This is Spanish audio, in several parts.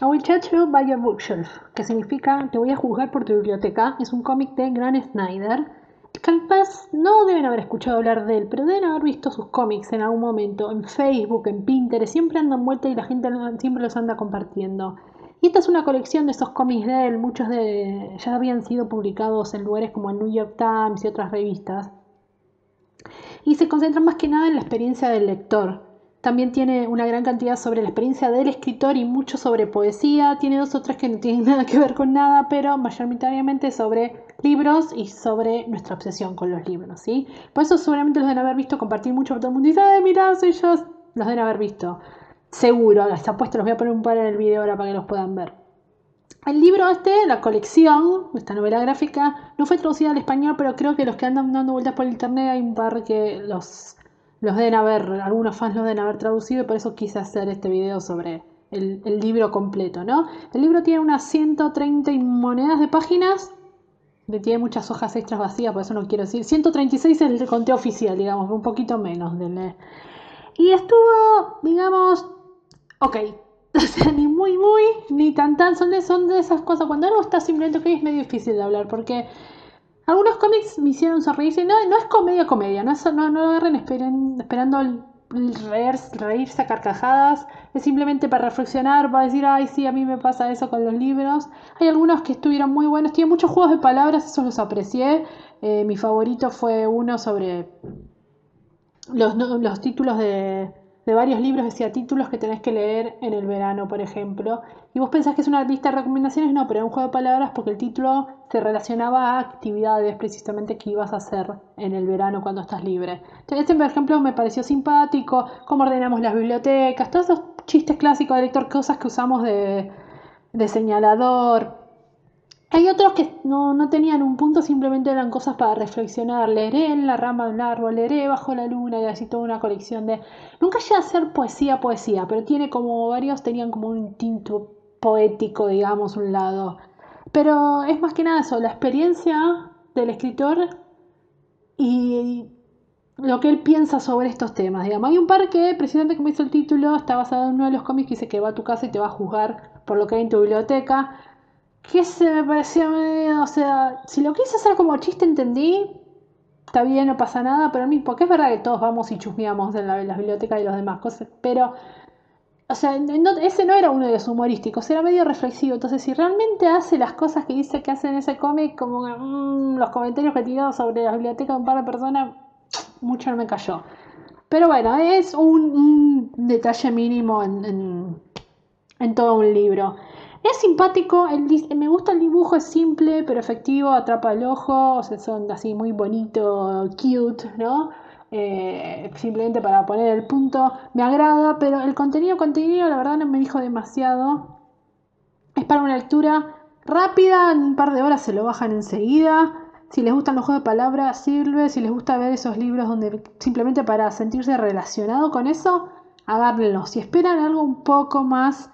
I will judge by your bookshelf, que significa te voy a juzgar por tu biblioteca. Es un cómic de Grant Snyder. Capaz no deben haber escuchado hablar de él, pero deben haber visto sus cómics en algún momento, en Facebook, en Pinterest, siempre andan vuelta y la gente siempre los anda compartiendo. Y esta es una colección de esos cómics de él, muchos de ya habían sido publicados en lugares como el New York Times y otras revistas. Y se concentran más que nada en la experiencia del lector. También tiene una gran cantidad sobre la experiencia del escritor y mucho sobre poesía. Tiene dos o tres que no tienen nada que ver con nada, pero mayoritariamente sobre libros y sobre nuestra obsesión con los libros, ¿sí? Por eso seguramente los deben haber visto compartir mucho por todo el mundo y dicen, ¡ay, mirá, soy yo! Los deben haber visto. Seguro, está puesto, los voy a poner un par en el video ahora para que los puedan ver. El libro este, la colección, esta novela gráfica, no fue traducida al español, pero creo que los que andan dando vueltas por internet hay un par que los los deben haber, algunos fans los deben haber traducido y por eso quise hacer este video sobre el, libro completo, ¿no? El libro tiene unas 130 monedas de páginas, tiene muchas hojas extras vacías, por eso no quiero decir. 136 es el conteo oficial, digamos, un poquito menos. De y estuvo, digamos, ok. O sea, ni muy, muy, ni tan, tan. Son de, son de esas cosas. Cuando algo está simplemente ok, es medio difícil de hablar, porque algunos cómics me hicieron sonreírse. No, no es comedia, comedia. No, es, no, no agarren esperando el, reírse a carcajadas. Es simplemente para reflexionar, para decir, ay, sí, a mí me pasa eso con los libros. Hay algunos que estuvieron muy buenos. Tiene muchos juegos de palabras, eso los aprecié. Eh, mi favorito fue uno sobre los, los títulos de de varios libros, decía títulos que tenés que leer en el verano, por ejemplo. Y vos pensás que es una lista de recomendaciones, no, pero es un juego de palabras porque el título se relacionaba a actividades precisamente que ibas a hacer en el verano cuando estás libre. Entonces, este, por ejemplo, me pareció simpático, cómo ordenamos las bibliotecas, todos esos chistes clásicos de lector, cosas que usamos de, de señalador, hay otros que no, tenían un punto, simplemente eran cosas para reflexionar. Leeré en la rama de un árbol, leeré bajo la luna y así toda una colección de... Nunca llega a ser poesía, poesía, pero tiene como varios, tenían como un tinto poético, digamos, un lado. Pero es más que nada eso, la experiencia del escritor y lo que él piensa sobre estos temas. Digamos. Hay un par que, precisamente como hizo el título, está basado en uno de los cómics que dice que va a tu casa y te va a juzgar por lo que hay en tu biblioteca que se me parecía medio, o sea, si lo quise hacer como chiste entendí, está bien, no pasa nada, pero a mí, porque es verdad que todos vamos y chusmeamos en la, las bibliotecas y los demás cosas, pero, o sea, ese no era uno de los humorísticos, era medio reflexivo, entonces si realmente hace las cosas que dice que hace en ese cómic, como mm, los comentarios que tirado sobre la biblioteca de un par de personas, mucho no me cayó. Pero bueno, es un, detalle mínimo en, en todo un libro. Es simpático, me gusta el dibujo, es simple pero efectivo, atrapa el ojo, son así muy bonito, cute, ¿no? Eh, simplemente para poner el punto, me agrada, pero el contenido, contenido, la verdad no me dijo demasiado. Es para una lectura rápida, en un par de horas se lo bajan enseguida. Si les gustan los juegos de palabras, sirve. Si les gusta ver esos libros donde simplemente para sentirse relacionado con eso, agárrenlo. Si esperan algo un poco más,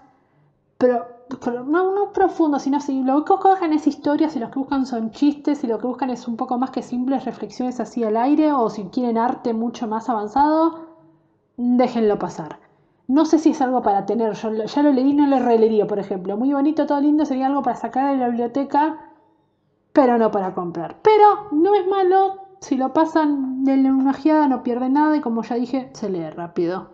no, no profundo, sino si lo que buscan es historias, si lo que buscan son chistes, si lo que buscan es un poco más que simples reflexiones así al aire, o si quieren arte mucho más avanzado, déjenlo pasar. No sé si es algo para tener, yo ya lo leí, no lo releería, por ejemplo. Muy bonito, todo lindo, sería algo para sacar de la biblioteca, pero no para comprar. Pero no es malo, si lo pasan de una ojeada no pierden nada y como ya dije, se lee rápido.